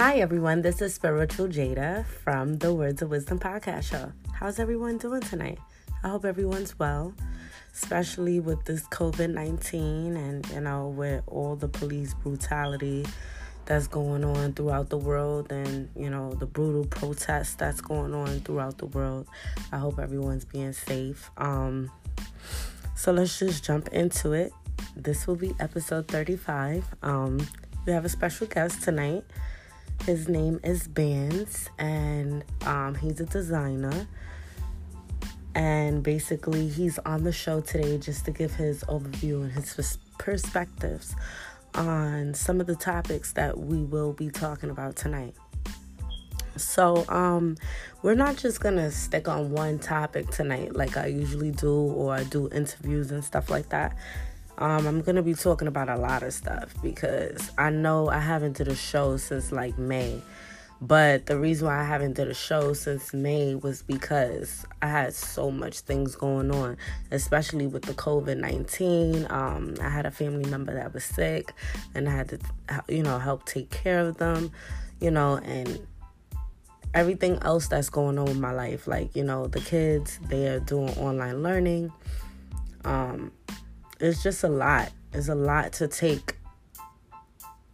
Hi, everyone. This is Spiritual Jada from the Words of Wisdom podcast show. How's everyone doing tonight? I hope everyone's well, especially with this COVID 19 and, you know, with all the police brutality that's going on throughout the world and, you know, the brutal protests that's going on throughout the world. I hope everyone's being safe. Um, so let's just jump into it. This will be episode 35. Um, we have a special guest tonight. His name is Bandz, and um, he's a designer. And basically, he's on the show today just to give his overview and his perspectives on some of the topics that we will be talking about tonight. So, um, we're not just gonna stick on one topic tonight like I usually do, or I do interviews and stuff like that. Um, I'm gonna be talking about a lot of stuff because I know I haven't did a show since like May. But the reason why I haven't did a show since May was because I had so much things going on, especially with the COVID nineteen. Um, I had a family member that was sick, and I had to, you know, help take care of them, you know, and everything else that's going on with my life. Like you know, the kids they are doing online learning. Um, it's just a lot. It's a lot to take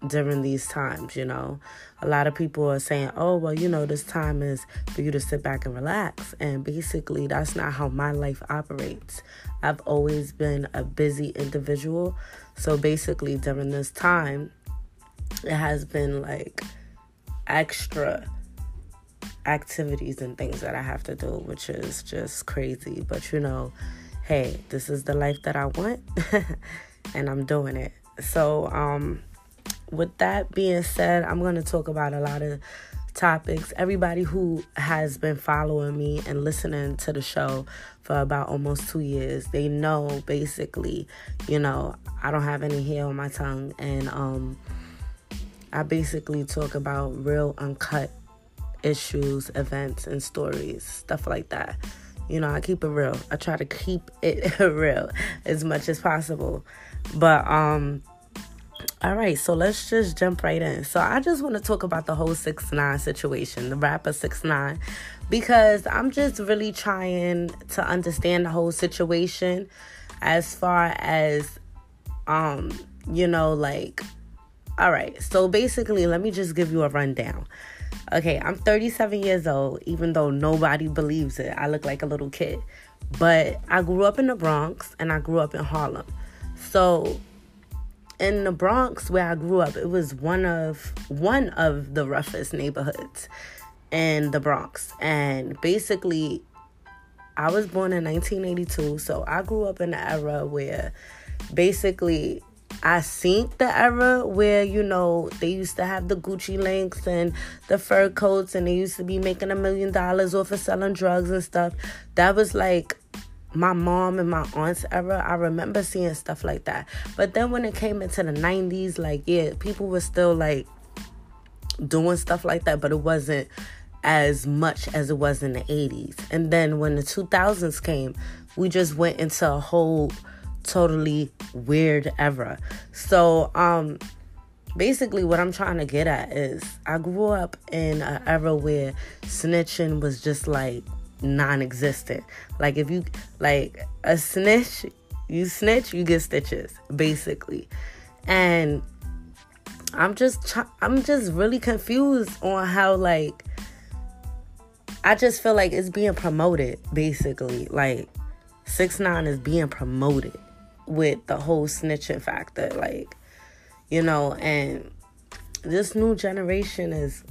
during these times, you know. A lot of people are saying, oh, well, you know, this time is for you to sit back and relax. And basically, that's not how my life operates. I've always been a busy individual. So basically, during this time, it has been like extra activities and things that I have to do, which is just crazy. But you know, hey, this is the life that I want and I'm doing it. So, um, with that being said, I'm going to talk about a lot of topics. Everybody who has been following me and listening to the show for about almost two years, they know basically, you know, I don't have any hair on my tongue. And um, I basically talk about real uncut issues, events, and stories, stuff like that. You know, I keep it real. I try to keep it real as much as possible. But um all right, so let's just jump right in. So I just want to talk about the whole 6 9 situation, the rapper 6 9 because I'm just really trying to understand the whole situation as far as um you know like all right. So basically, let me just give you a rundown. Okay, I'm 37 years old, even though nobody believes it. I look like a little kid. But I grew up in the Bronx and I grew up in Harlem. So in the Bronx where I grew up, it was one of one of the roughest neighborhoods in the Bronx. And basically I was born in 1982, so I grew up in the era where basically I seen the era where, you know, they used to have the Gucci links and the fur coats and they used to be making a million dollars off of selling drugs and stuff. That was like my mom and my aunt's era. I remember seeing stuff like that. But then when it came into the 90s, like, yeah, people were still like doing stuff like that, but it wasn't as much as it was in the 80s. And then when the 2000s came, we just went into a whole totally weird era. So, um, basically, what I'm trying to get at is I grew up in an era where snitching was just like non existent. Like, if you, like, a snitch, you snitch, you get stitches, basically. And I'm just, I'm just really confused on how, like, I just feel like it's being promoted, basically. Like, 6 9 is being promoted with the whole snitching factor. Like, you know, and this new generation is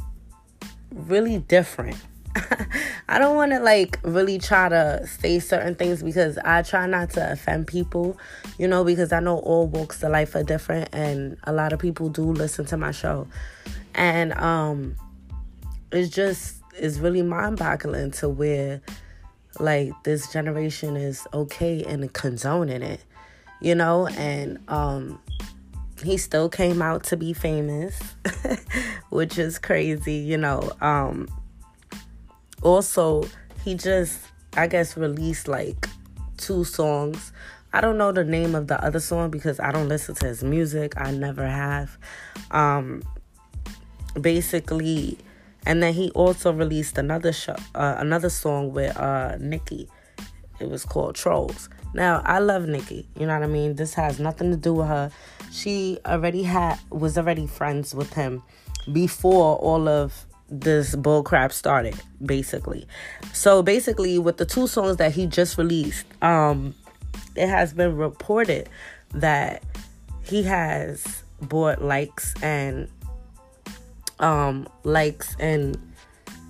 really different. I don't want to like really try to say certain things because I try not to offend people, you know, because I know all walks of life are different and a lot of people do listen to my show. And um it's just it's really mind-boggling to where like this generation is okay and condoning it you know, and um he still came out to be famous, which is crazy, you know. Um also he just I guess released like two songs. I don't know the name of the other song because I don't listen to his music. I never have. Um basically, and then he also released another show, uh, another song with uh, Nicki. It was called Trollz. Now I love Nicki. You know what I mean. This has nothing to do with her. She already had was already friends with him before all of this bullcrap started, basically. So basically, with the two songs that he just released, um, it has been reported that he has bought likes and um likes and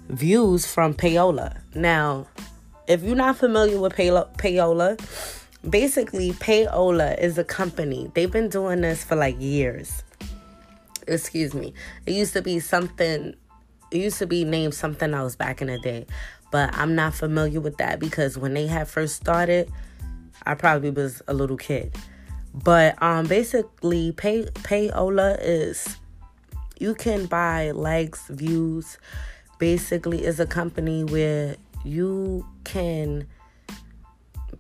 views from Payola. Now, if you're not familiar with Payola, basically Payola is a company. They've been doing this for like years. Excuse me. It used to be something it used to be named something else back in the day, but I'm not familiar with that because when they had first started, I probably was a little kid. But um basically pay payola is you can buy likes, views. Basically is a company where you can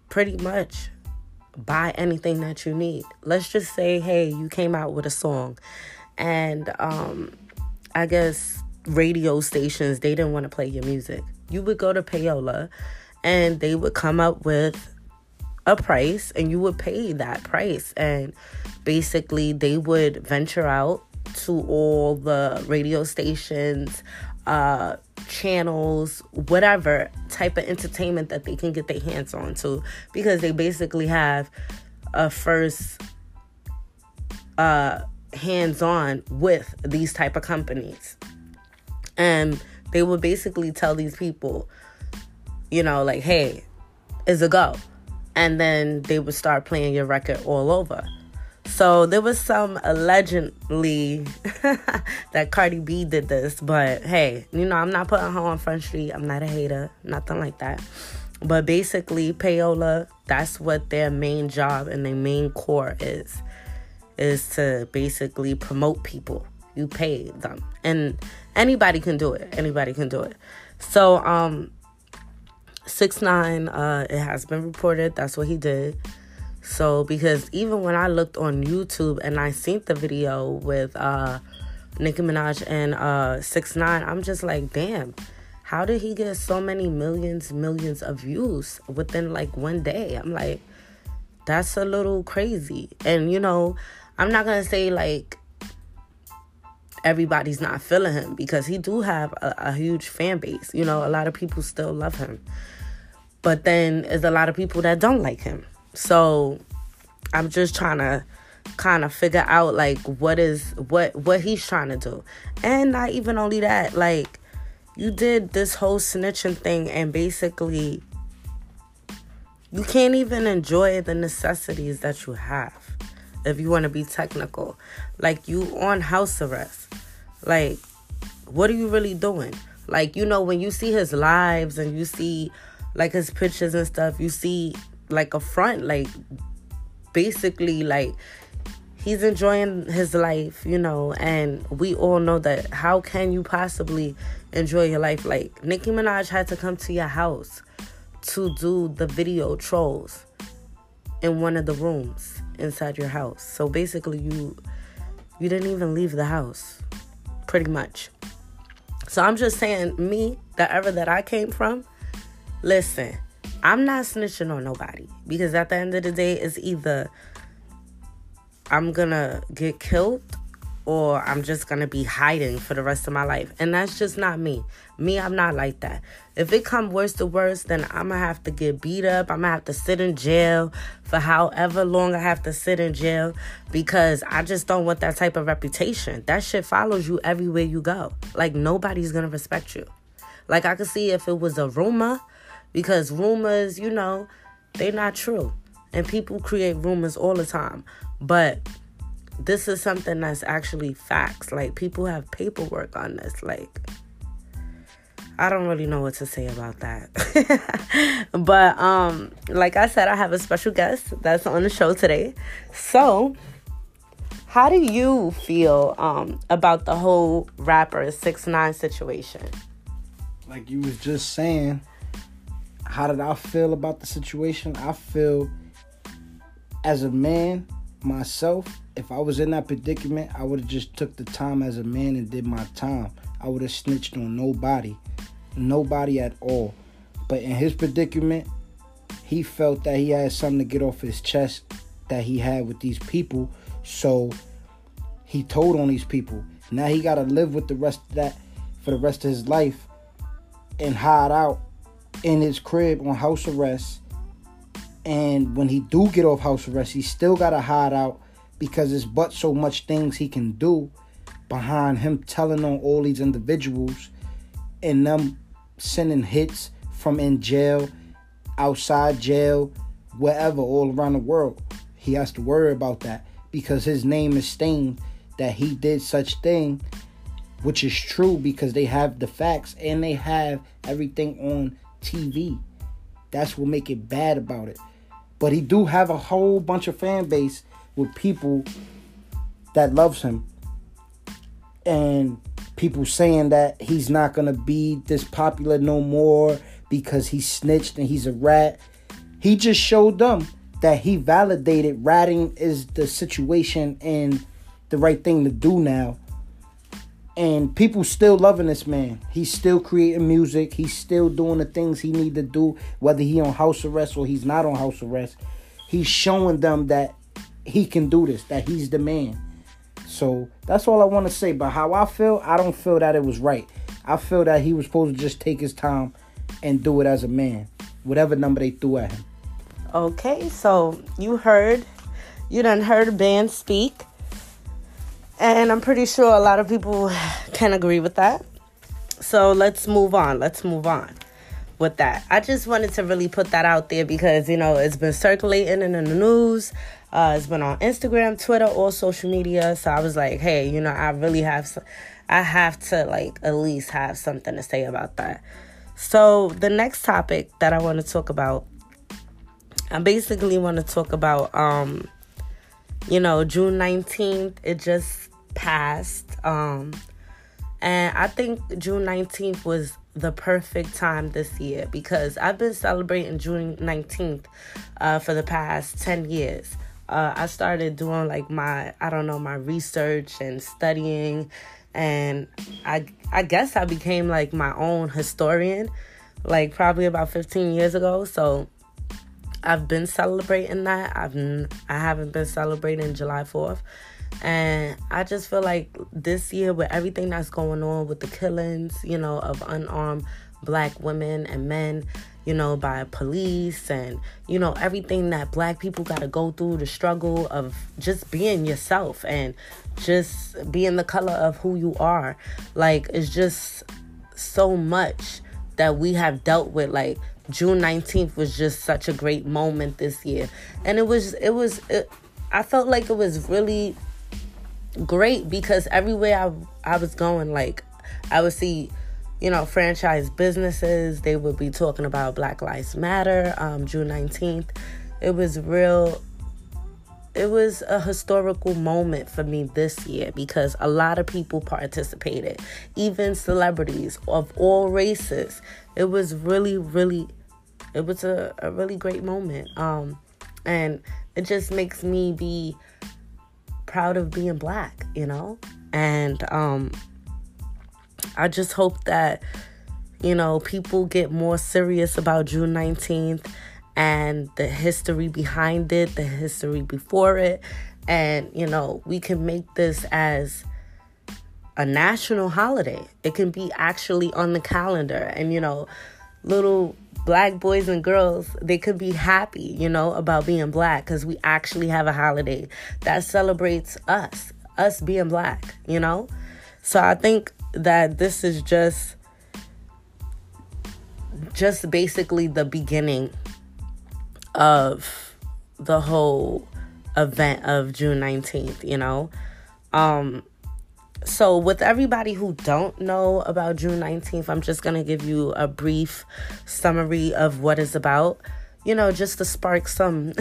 pretty much buy anything that you need. Let's just say, hey, you came out with a song and um I guess radio stations they didn't want to play your music. You would go to Payola and they would come up with a price and you would pay that price and basically they would venture out to all the radio stations uh channels whatever type of entertainment that they can get their hands on to because they basically have a first uh hands on with these type of companies and they would basically tell these people you know like hey is a go and then they would start playing your record all over. So there was some allegedly that Cardi B did this, but hey, you know, I'm not putting her on Front Street. I'm not a hater, nothing like that. But basically, Payola, that's what their main job and their main core is, is to basically promote people. You pay them. And anybody can do it. Anybody can do it. So, um, six nine uh it has been reported that's what he did so because even when i looked on youtube and i seen the video with uh nicki minaj and uh six nine i'm just like damn how did he get so many millions millions of views within like one day i'm like that's a little crazy and you know i'm not gonna say like everybody's not feeling him because he do have a, a, huge fan base. You know, a lot of people still love him. But then there's a lot of people that don't like him. So I'm just trying to kind of figure out like what is what what he's trying to do. And not even only that, like you did this whole snitching thing and basically you can't even enjoy the necessities that you have if you want to be technical. Like you on house arrest. Like what are you really doing? Like you know when you see his lives and you see like his pictures and stuff, you see like a front, like basically like he's enjoying his life, you know, and we all know that how can you possibly enjoy your life? Like Nicki Minaj had to come to your house to do the video Trollz in one of the rooms inside your house. So basically you you didn't even leave the house pretty much. So I'm just saying me, the era that I came from, Listen, I'm not snitching on nobody because at the end of the day, it's either I'm gonna get killed or I'm just gonna be hiding for the rest of my life. And that's just not me. Me, I'm not like that. If it come worse to worse, then I'm gonna have to get beat up. I'm gonna have to sit in jail for however long I have to sit in jail because I just don't want that type of reputation. That shit follows you everywhere you go. Like nobody's gonna respect you. Like I could see if it was a rumor because rumors, you know, they're not true. And people create rumors all the time. But this is something that's actually facts. Like people have paperwork on this. Like I don't really know what to say about that. but um like I said I have a special guest that's on the show today. So, how do you feel um about the whole rapper 6 9 situation? Like you was just saying, how did I feel about the situation? I feel as a man myself, if I was in that predicament, I would have just took the time as a man and did my time. I would have snitched on nobody, nobody at all. But in his predicament, he felt that he had something to get off his chest that he had with these people. So he told on these people. Now he got to live with the rest of that for the rest of his life and hide out in his crib on house arrest. And when he do get off house arrest, he still got to hide out because there's but so much things he can do behind him telling on all these individuals and them sending hits from in jail outside jail, wherever, all around the world. He has to worry about that because his name is stained that he did such thing, which is true because they have the facts and they have everything on TV. That's what make it bad about it. But he do have a whole bunch of fan base with people that loves him and people saying that he's not gonna be this popular no more because he snitched and he's a rat. He just showed them that he validated ratting is the situation and the right thing to do now. And people still loving this man. He's still creating music. He's still doing the things he need to do, whether he on house arrest or he's not on house arrest. He's showing them that he can do this, that he's the man. So that's all I want to say. But how I feel, I don't feel that it was right. I feel that he was supposed to just take his time and do it as a man, whatever number they threw at him. Okay, so you heard, you done heard a band speak, and I'm pretty sure a lot of people can agree with that. So let's move on. Let's move on with that. I just wanted to really put that out there because you know it's been circulating in the news. Uh, it's been on Instagram, Twitter, all social media. So I was like, hey, you know, I really have, I have to like at least have something to say about that. So, the next topic that I want to talk about, I basically want to talk about, um, you know, June 19th, it just passed. Um, and I think June 19th was the perfect time this year because I've been celebrating June 19th uh, for the past 10 years. Uh, I started doing like my, I don't know, my research and studying and I I guess I became like my own historian like probably about 15 years ago so I've been celebrating that I've I haven't been celebrating July 4th and I just feel like this year with everything that's going on with the killings you know of unarmed black women and men you know, by police and, you know, everything that black people got to go through the struggle of just being yourself and just being the color of who you are. Like, it's just so much that we have dealt with. Like, June 19th was just such a great moment this year. And it was, it was, it, I felt like it was really great because everywhere I, I was going, like, I would see you know, franchise businesses. They would be talking about Black Lives Matter, um, June 19th. It was real, it was a historical moment for me this year because a lot of people participated, even celebrities of all races. It was really, really, it was a, a really great moment. Um, and it just makes me be proud of being black, you know? And um, I just hope that, you know, people get more serious about June 19th and the history behind it, the history before it. And, you know, we can make this as a national holiday. It can be actually on the calendar. And, you know, little black boys and girls, they could be happy, you know, about being black because we actually have a holiday that celebrates us, us being black, you know? So I think that this is just just basically the beginning of the whole event of June 19th, you know. Um so with everybody who don't know about June 19th, I'm just going to give you a brief summary of what it's about, you know, just to spark some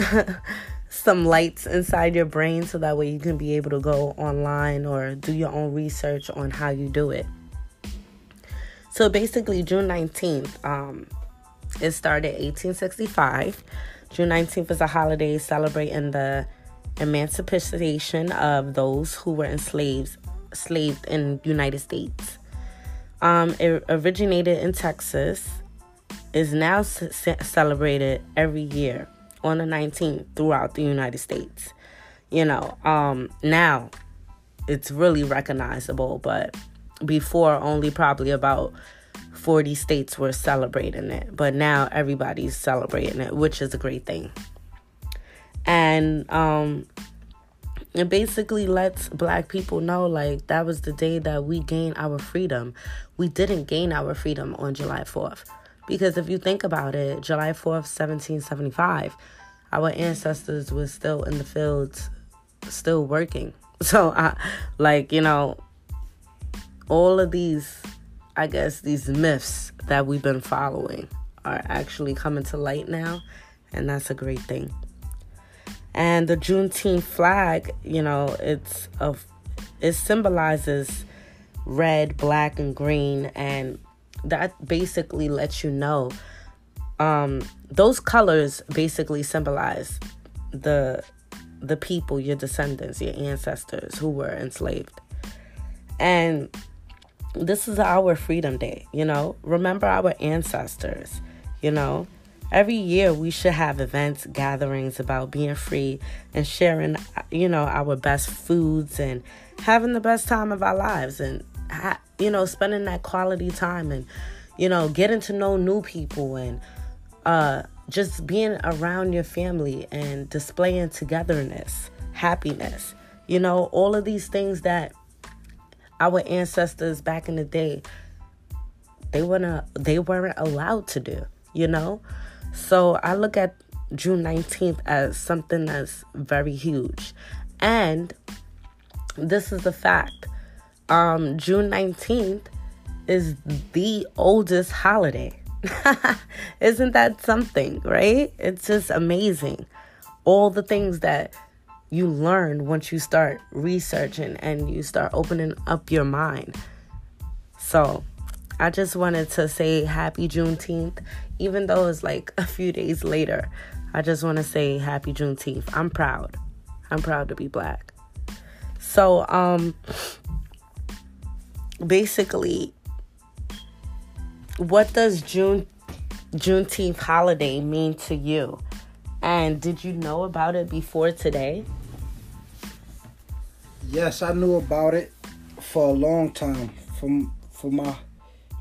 some lights inside your brain so that way you can be able to go online or do your own research on how you do it. So basically, June 19th, um, it started 1865. June 19th is a holiday celebrating the emancipation of those who were enslaved, enslaved in United States. Um, it originated in Texas, is now c- celebrated every year on the 19th throughout the United States. You know, um, now it's really recognizable, but before only probably about 40 states were celebrating it, but now everybody's celebrating it, which is a great thing. And um it basically lets black people know like that was the day that we gained our freedom. We didn't gain our freedom on July 4th. Because if you think about it, July 4th, 1775, our ancestors were still in the fields, still working. So, I, like, you know, all of these I guess these myths that we've been following are actually coming to light now, and that's a great thing. And the Juneteenth flag, you know, it's of it symbolizes red, black, and green, and that basically lets you know um, those colors basically symbolize the the people, your descendants, your ancestors who were enslaved, and this is our freedom day, you know. Remember our ancestors, you know. Every year we should have events, gatherings about being free and sharing, you know, our best foods and having the best time of our lives and, you know, spending that quality time and, you know, getting to know new people and uh, just being around your family and displaying togetherness, happiness, you know, all of these things that our ancestors back in the day they weren't they weren't allowed to do you know so i look at june 19th as something that's very huge. And this is a fact. Um june 19th is the oldest holiday. Isn't that something right? It's just amazing. All the things that you learn once you start researching and you start opening up your mind. So, I just wanted to say happy Juneteenth, even though it's like a few days later. I just want to say happy Juneteenth. I'm proud. I'm proud to be black. So, um, basically, what does June Juneteenth holiday mean to you? And did you know about it before today? Yes, I knew about it for a long time. From for my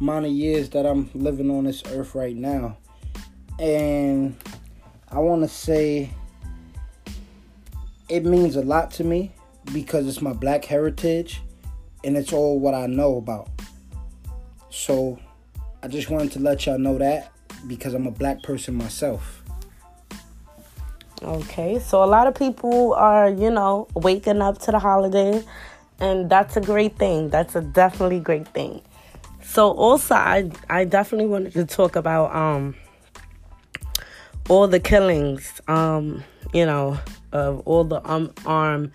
amount of years that I'm living on this earth right now. And I want to say it means a lot to me because it's my black heritage and it's all what I know about. So I just wanted to let y'all know that because I'm a black person myself. Okay, so a lot of people are, you know, waking up to the holiday, and that's a great thing. That's a definitely great thing. So also, I I definitely wanted to talk about um all the killings, um, you know, of all the unarmed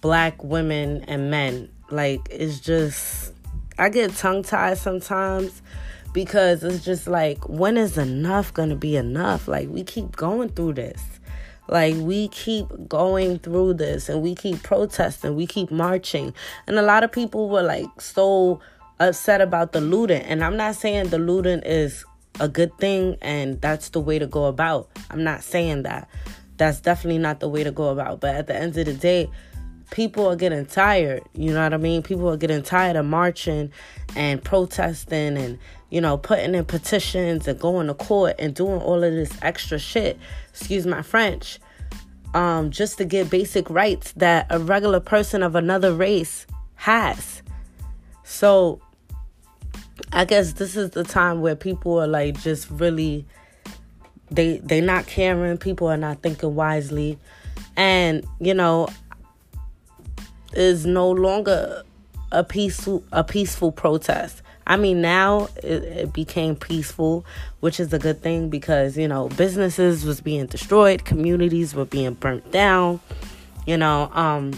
black women and men. Like it's just I get tongue tied sometimes because it's just like when is enough gonna be enough? Like we keep going through this. Like we keep going through this and we keep protesting, we keep marching. And a lot of people were like so upset about the looting. And I'm not saying the looting is a good thing and that's the way to go about. I'm not saying that. That's definitely not the way to go about. But at the end of the day, people are getting tired. You know what I mean? People are getting tired of marching and protesting and, you know, putting in petitions and going to court and doing all of this extra shit. Excuse my French. Um, just to get basic rights that a regular person of another race has. So I guess this is the time where people are like just really they they not caring, people are not thinking wisely. And, you know, is no longer a peaceful a peaceful protest. I mean, now it, it, became peaceful, which is a good thing because you know businesses was being destroyed, communities were being burnt down. You know, um,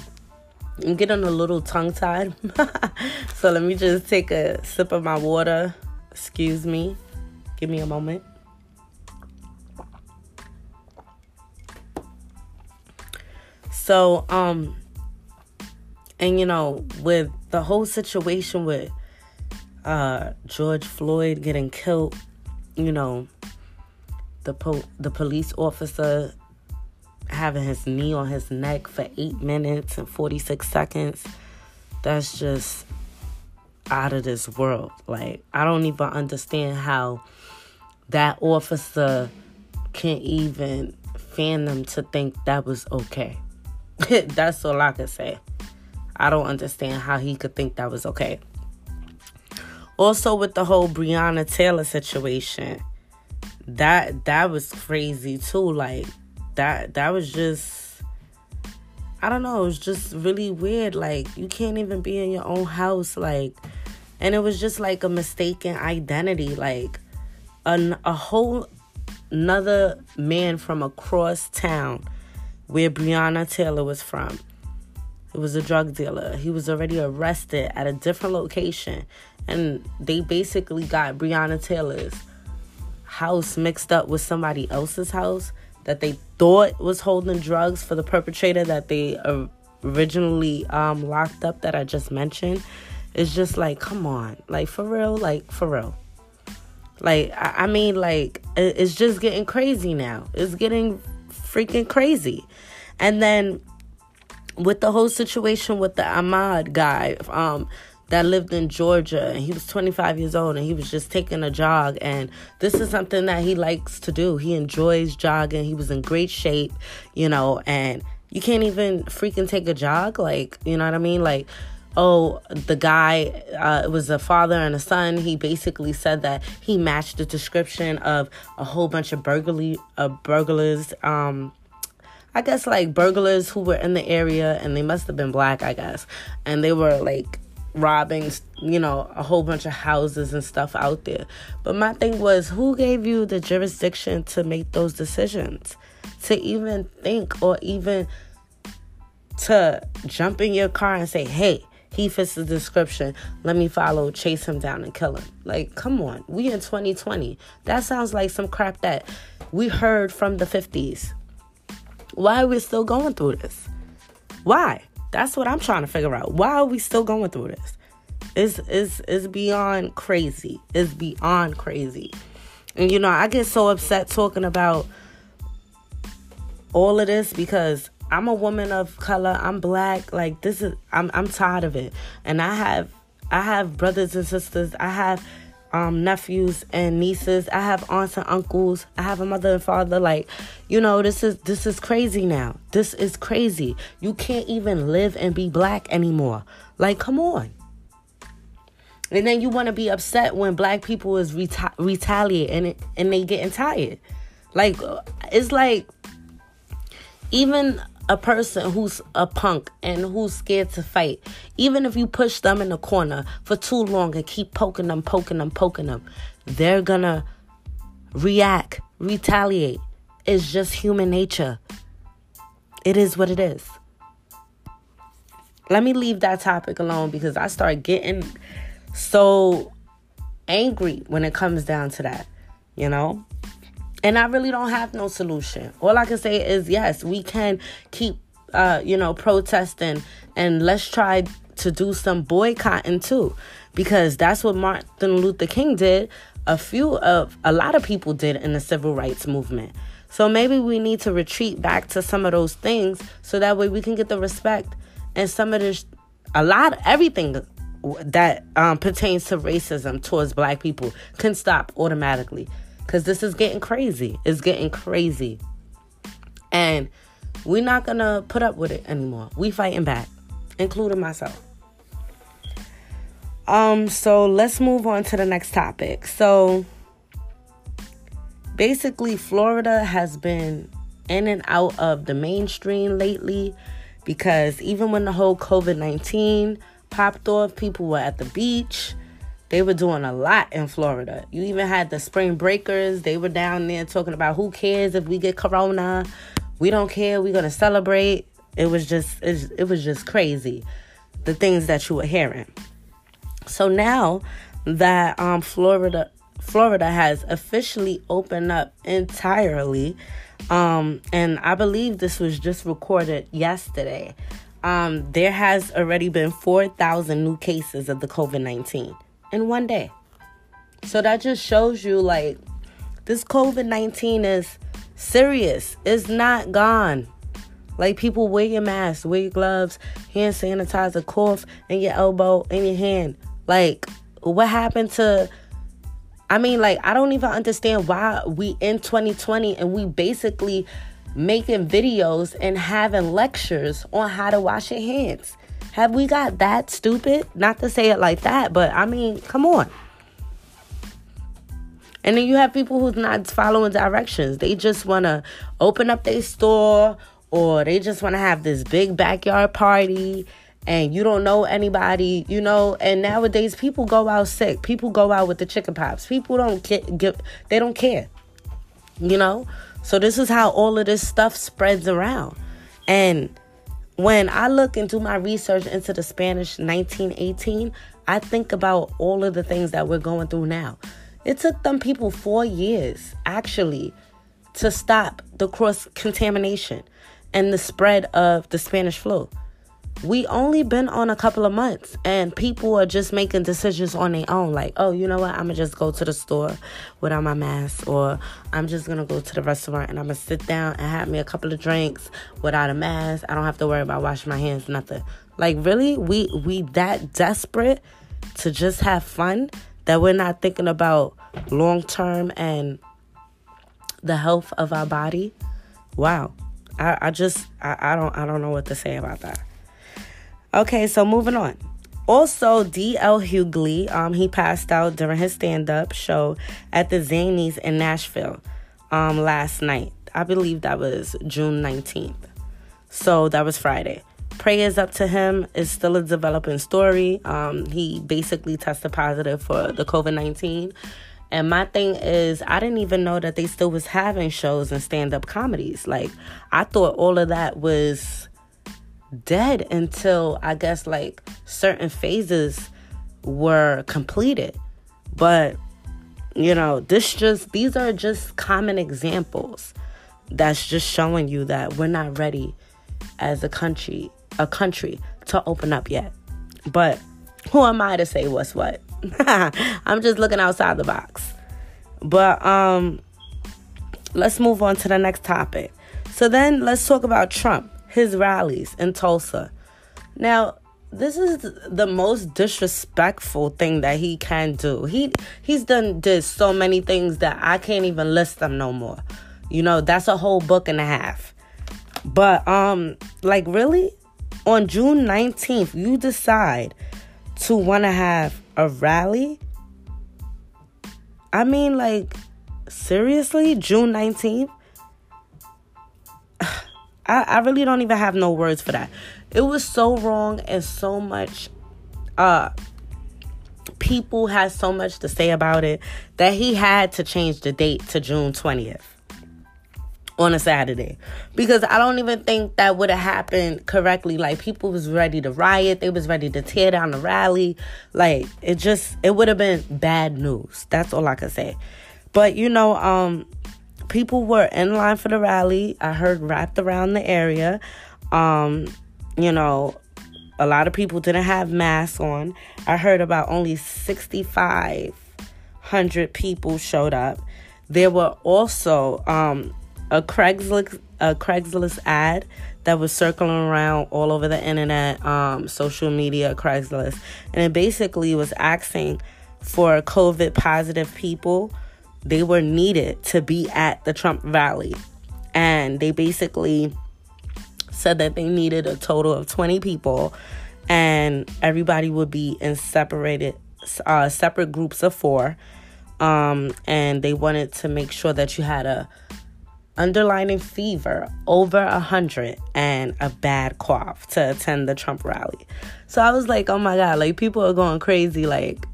I'm getting a little tongue tied, so let me just take a sip of my water. Excuse me, give me a moment. So, um, and you know, with the whole situation with uh George Floyd getting killed, you know, the po- the police officer having his knee on his neck for 8 minutes and 46 seconds. That's just out of this world. Like I don't even understand how that officer can even fan them to think that was okay. That's all I can say. I don't understand how he could think that was okay. Also with the whole Breonna Taylor situation, that that was crazy too. Like that that was just I don't know, it was just really weird. Like you can't even be in your own house like and it was just like a mistaken identity like an, a whole another man from across town where Breonna Taylor was from. It was a drug dealer. He was already arrested at a different location. And they basically got Breonna Taylor's house mixed up with somebody else's house that they thought was holding drugs for the perpetrator that they originally um, locked up that I just mentioned. It's just like, come on. Like, for real? Like, for real. Like, I, I mean, like, it's just getting crazy now. It's getting freaking crazy. And then with the whole situation with the Ahmaud guy, um, that lived in Georgia and he was 25 years old and he was just taking a jog and this is something that he likes to do. He enjoys jogging. He was in great shape, you know, and you can't even freaking take a jog like, you know what I mean? Like oh, the guy, uh, it was a father and a son. He basically said that he matched the description of a whole bunch of burglary, uh, burglars, um, I guess like burglars who were in the area and they must have been black, I guess. And they were like robbing, you know, a whole bunch of houses and stuff out there. But my thing was, who gave you the jurisdiction to make those decisions? To even think or even to jump in your car and say, hey, he fits the description. Let me follow, chase him down, and kill him. Like, come on. We in 2020. That sounds like some crap that we heard from the 50s. Why are we still going through this? Why? That's what I'm trying to figure out. Why are we still going through this? It's, it's, it's beyond crazy. It's beyond crazy. And you know, I get so upset talking about all of this because I'm a woman of color. I'm black. Like this is I'm I'm tired of it. And I have I have brothers and sisters. I have um, nephews and nieces. I have aunts and uncles. I have a mother and father. Like, you know, this is this is crazy now. This is crazy. You can't even live and be black anymore. Like, come on. And then you want to be upset when black people is reta- retaliate and and they getting tired. Like, it's like even a person who's a punk and who's scared to fight, even if you push them in the corner for too long and keep poking them, poking them, poking them, they're gonna react, retaliate. It's just human nature. It is what it is. Let me leave that topic alone because I start getting so angry when it comes down to that, you know? And I really don't have no solution. All I can say is yes, we can keep uh, you know, protesting and let's try to do some boycotting too. Because that's what Martin Luther King did. A few of a lot of people did in the civil rights movement. So maybe we need to retreat back to some of those things so that way we can get the respect and some of this a lot everything that um, pertains to racism towards black people can stop automatically because this is getting crazy. It's getting crazy. And we're not going to put up with it anymore. We fighting back, including myself. Um, so let's move on to the next topic. So basically, Florida has been in and out of the mainstream lately because even when the whole COVID 19 popped off, people were at the beach they were doing a lot in Florida. You even had the spring breakers. They were down there talking about who cares if we get corona. We don't care. We're going to celebrate. It was just it was just crazy the things that you were hearing. So now that um Florida Florida has officially opened up entirely. Um, and I believe this was just recorded yesterday. Um, there has already been 4,000 new cases of the COVID 19 in one day. So that just shows you like this COVID 19 is serious, it's not gone. Like people wear your mask, wear your gloves, hand sanitizer, cough in your elbow, in your hand. Like, what happened to I mean, like, I don't even understand why we in 2020 and we basically making videos and having lectures on how to wash your hands. Have we got that stupid? Not to say it like that, but I mean, come on. And then you have people who's not following directions. They just want to open up their store or they just want to have this big backyard party and you don't know anybody, you know. And nowadays, people go out sick. People go out with the chicken pops. People don't get, get they don't care, you know. So this is how all of this stuff spreads around. And when I look and do my research into the Spanish 1918, I think about all of the things that we're going through now. It took them people four years actually to stop the cross contamination and the spread of the Spanish flu we only been on a couple of months and people are just making decisions on their own like oh you know what? I'm gonna just go to the store without my mask or i'm just gonna go to the restaurant and i'm gonna sit down and have me a couple of drinks without a mask. I don't have to worry about washing my hands nothing. Like really we we that desperate to just have fun that we're not thinking about long term and the health of our body. Wow. I, I just I, I don't i don't know what to say about that Okay, so moving on. Also, D.L. Hughley, um, he passed out during his stand-up show at the Zanies in Nashville um, last night. I believe that was June 19th. So that was Friday. Prayers up to him is still a developing story. Um, he basically tested positive for the COVID 19. And my thing is, I didn't even know that they still was having shows and stand up comedies. Like, I thought all of that was dead until I guess like certain phases were completed. But you know, this just these are just common examples that's just showing you that we're not ready as a country, a country to open up yet. But who am I to say what's what? I'm just looking outside the box. But um let's move on to the next topic. So then let's talk about Trump his rallies in Tulsa. Now, this is the most disrespectful thing that he can do. He he's done did so many things that I can't even list them no more. You know, that's a whole book and a half. But um like really on June 19th you decide to want to have a rally? I mean like seriously, June 19th? I, I really don't even have no words for that. It was so wrong and so much uh people had so much to say about it that he had to change the date to June 20th on a Saturday because I don't even think that would have happened correctly. Like people was ready to riot, they was ready to tear down the rally. Like it just it would have been bad news. That's all I can say. But you know, um people were in line for the rally. I heard wrapped around the area. Um, you know, a lot of people didn't have masks on. I heard about only 6,500 people showed up. There were also um, a Craigslist a Craigslist ad that was circling around all over the internet, um, social media, Craigslist, and it basically was asking for COVID positive people they were needed to be at the Trump rally. And they basically said that they needed a total of 20 people and everybody would be in separated uh, separate groups of four um, and they wanted to make sure that you had a underlining fever over a hundred and a bad cough to attend the Trump rally. So I was like, oh my god, like people are going crazy. Like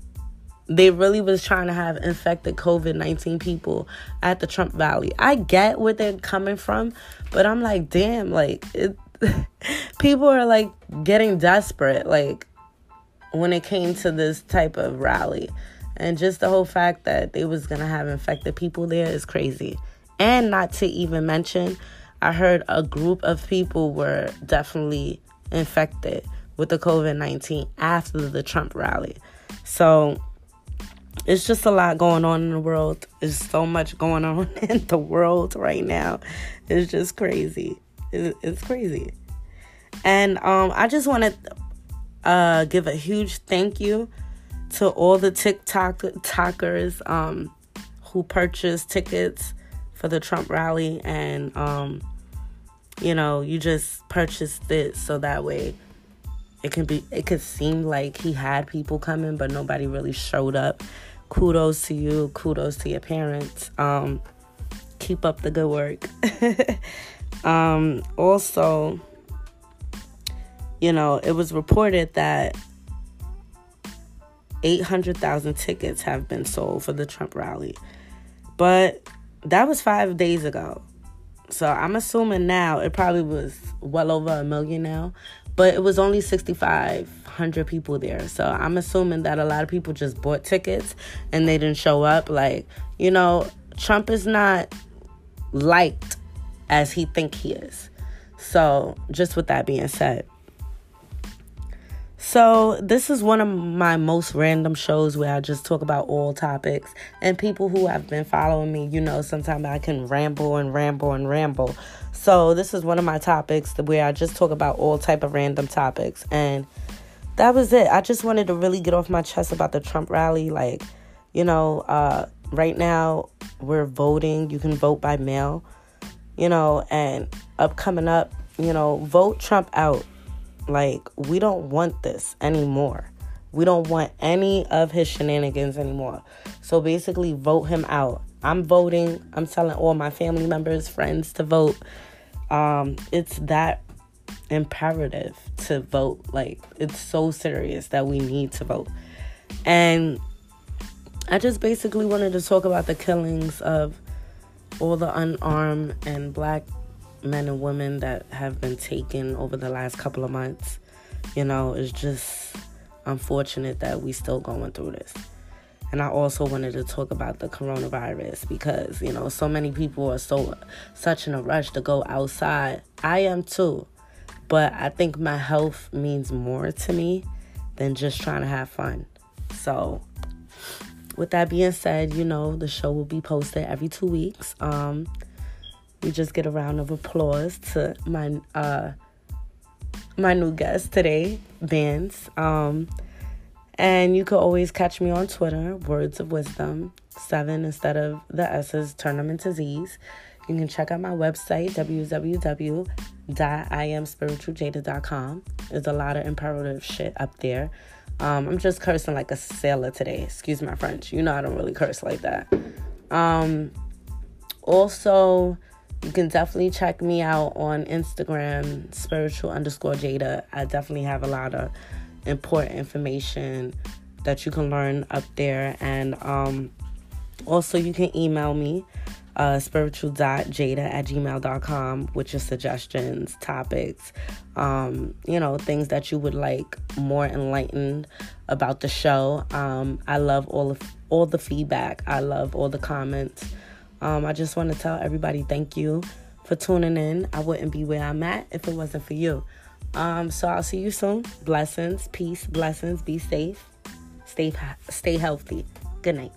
they really was trying to have infected COVID 19 people at the Trump rally. I get where they're coming from, but I'm like, damn, like, it, people are like getting desperate, like, when it came to this type of rally. And just the whole fact that they was gonna have infected people there is crazy. And not to even mention, I heard a group of people were definitely infected with the COVID 19 after the Trump rally. So it's just a lot going on in the world. There's so much going on in the world right now. It's just crazy. It's crazy. And um, I just want to uh, give a huge thank you to all the TikTok talkers um, who purchased tickets for the Trump rally, and um, you know, you just purchased it so that way it can be. It could seem like he had people coming, but nobody really showed up. Kudos to you. Kudos to your parents. Um, keep up the good work. um, also you know, it was reported that 800,000 tickets have been sold for the Trump rally. But that was five days ago. So I'm assuming now it probably was well over a million now. But it was only 6,500 people there. So I'm assuming that a lot of people just bought tickets and they didn't show up. Like, you know, Trump is not liked as he think he is. So just with that being said, so, this is one of my most random shows where I just talk about all topics. And people who have been following me, you know, sometimes I can ramble and ramble and ramble. So, this is one of my topics where I just talk about all type of random topics. And that was it. I just wanted to really get off my chest about the Trump rally. Like, you know, uh, right now we're voting. You can vote by mail, you know, and up coming up, you know, vote Trump out like, we don't want this anymore. We don't want any of his shenanigans anymore. So basically, vote him out. I'm voting. I'm telling all my family members, friends to vote. Um, it's that imperative to vote. Like, it's so serious that we need to vote. And I just basically wanted to talk about the killings of all the unarmed and black men and women that have been taken over the last couple of months. You know, it's just unfortunate that we still going through this. And I also wanted to talk about the coronavirus because, you know, so many people are so such in a rush to go outside. I am too. But I think my health means more to me than just trying to have fun. So, with that being said, you know, the show will be posted every 2 weeks. Um we just get a round of applause to my uh my new guest today, Bandz. Um, and you can always catch me on Twitter, Words of Wisdom, seven instead of the S's, turn them into Z's. You can check out my website, www.iamspiritualjada.com. There's a lot of imperative shit up there. Um, I'm just cursing like a sailor today. Excuse my French. You know I don't really curse like that. Um, also, you can definitely check me out on Instagram, spiritual underscore Jada. I definitely have a lot of important information that you can learn up there. And um, also, you can email me, uh, spiritual.jada at gmail.com with your suggestions, topics, um, you know, things that you would like more enlightened about the show. Um, I love all of all the feedback. I love all the comments. Um, I just want to tell everybody thank you for tuning in. I wouldn't be where I'm at if it wasn't for you. Um, so I'll see you soon. Blessings, peace, blessings. Be safe. Stay stay healthy. Good night.